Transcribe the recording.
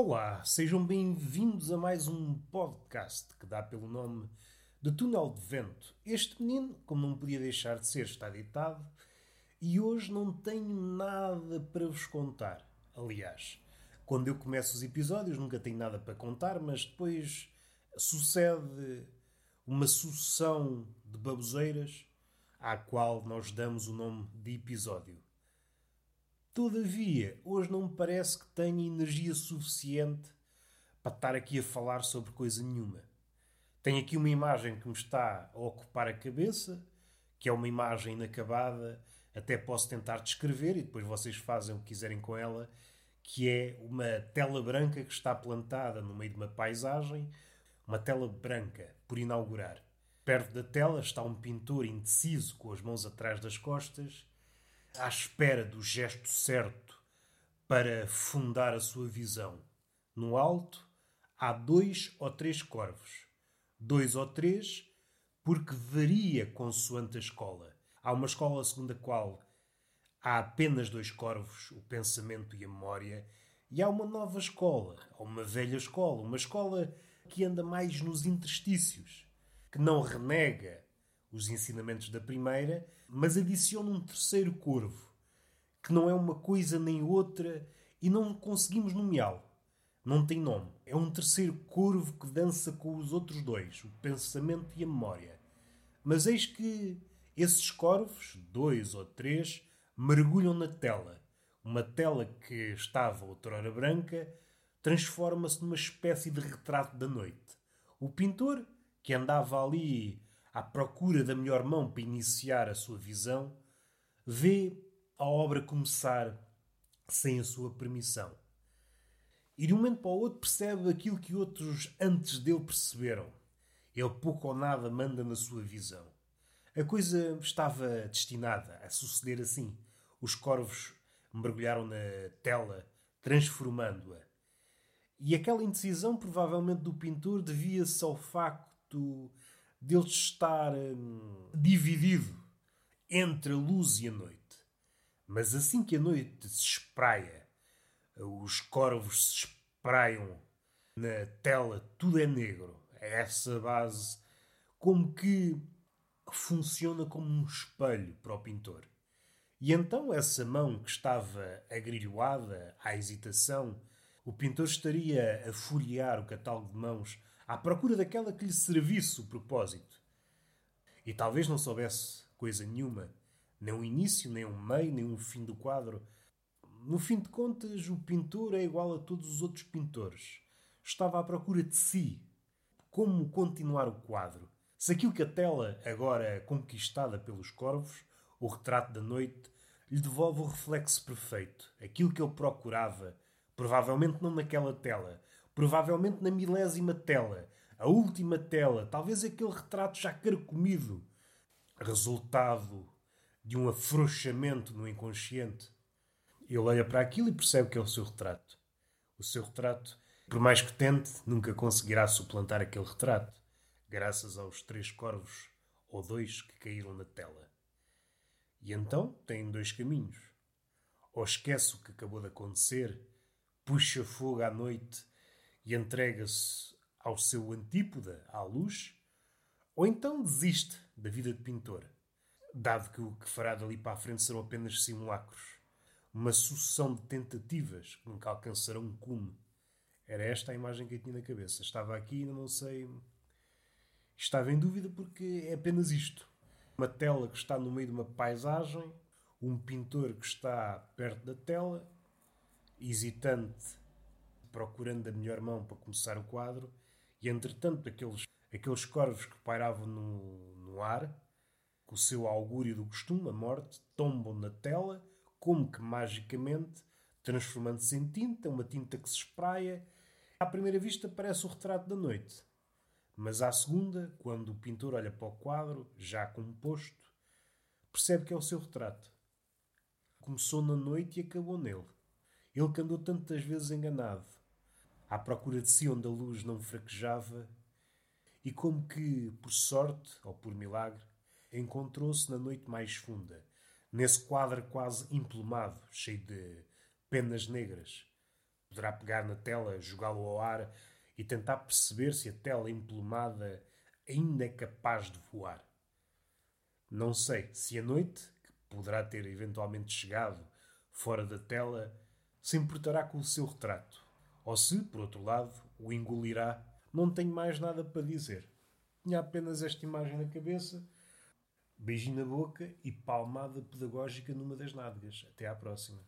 Olá, sejam bem-vindos a mais um podcast que dá pelo nome de Túnel de Vento. Este menino, como não podia deixar de ser, está ditado e hoje não tenho nada para vos contar. Aliás, quando eu começo os episódios nunca tenho nada para contar, mas depois sucede uma sucessão de baboseiras à qual nós damos o nome de episódio. Todavia, hoje não me parece que tenha energia suficiente para estar aqui a falar sobre coisa nenhuma. Tenho aqui uma imagem que me está a ocupar a cabeça, que é uma imagem inacabada, até posso tentar descrever e depois vocês fazem o que quiserem com ela, que é uma tela branca que está plantada no meio de uma paisagem, uma tela branca por inaugurar. Perto da tela está um pintor indeciso com as mãos atrás das costas, à espera do gesto certo para fundar a sua visão. No alto há dois ou três corvos. Dois ou três, porque varia consoante a escola. Há uma escola segundo a qual há apenas dois corvos, o pensamento e a memória, e há uma nova escola, ou uma velha escola, uma escola que anda mais nos interstícios que não renega os ensinamentos da primeira, mas adiciona um terceiro corvo, que não é uma coisa nem outra e não conseguimos nomeá-lo. Não tem nome. É um terceiro corvo que dança com os outros dois, o pensamento e a memória. Mas eis que esses corvos, dois ou três, mergulham na tela. Uma tela que estava outrora branca transforma-se numa espécie de retrato da noite. O pintor que andava ali à procura da melhor mão para iniciar a sua visão, vê a obra começar sem a sua permissão. E de um momento para o outro percebe aquilo que outros antes dele perceberam. Ele pouco ou nada manda na sua visão. A coisa estava destinada a suceder assim. Os corvos mergulharam na tela, transformando-a. E aquela indecisão, provavelmente, do pintor devia-se ao facto dele estar hum, dividido entre a luz e a noite. Mas assim que a noite se espraia, os corvos se espraiam na tela, tudo é negro. É essa base, como que funciona como um espelho para o pintor. E então essa mão que estava agrilhoada à hesitação, o pintor estaria a folhear o catálogo de mãos à procura daquela que lhe servisse o propósito. E talvez não soubesse coisa nenhuma, nem um início, nem um meio, nem um fim do quadro. No fim de contas, o pintor é igual a todos os outros pintores. Estava à procura de si. Como continuar o quadro? Se aquilo que a tela, agora conquistada pelos corvos, o retrato da noite, lhe devolve o reflexo perfeito, aquilo que ele procurava, provavelmente não naquela tela, provavelmente na milésima tela, a última tela, talvez aquele retrato já carcomido, resultado de um afrouxamento no inconsciente. Ele olha para aquilo e percebe que é o seu retrato. O seu retrato, por mais que tente, nunca conseguirá suplantar aquele retrato, graças aos três corvos ou dois que caíram na tela. E então tem dois caminhos. Ou esquece o que acabou de acontecer, puxa fogo à noite e entrega-se ao seu antípoda, à luz, ou então desiste da vida de pintor, dado que o que fará dali para a frente serão apenas simulacros, uma sucessão de tentativas que nunca alcançarão um cume. Era esta a imagem que eu tinha na cabeça. Estava aqui e não sei. Estava em dúvida porque é apenas isto. Uma tela que está no meio de uma paisagem, um pintor que está perto da tela, hesitante procurando a melhor mão para começar o quadro, e entretanto aqueles, aqueles corvos que pairavam no, no ar, com o seu augúrio do costume, a morte, tombam na tela, como que magicamente, transformando-se em tinta, uma tinta que se espraia. À primeira vista parece o retrato da noite. Mas à segunda, quando o pintor olha para o quadro, já composto, percebe que é o seu retrato. Começou na noite e acabou nele. Ele que andou tantas vezes enganado, à procura de si onde a luz não fraquejava, e como que, por sorte ou por milagre, encontrou-se na noite mais funda, nesse quadro quase emplumado, cheio de penas negras, Poderá pegar na tela, jogá-lo ao ar e tentar perceber se a tela emplumada ainda é capaz de voar. Não sei se a noite, que poderá ter eventualmente chegado fora da tela, se importará com o seu retrato. Ou se, por outro lado, o engolirá. Não tenho mais nada para dizer. Tinha apenas esta imagem na cabeça, beijinho na boca e palmada pedagógica numa das nádegas. Até à próxima.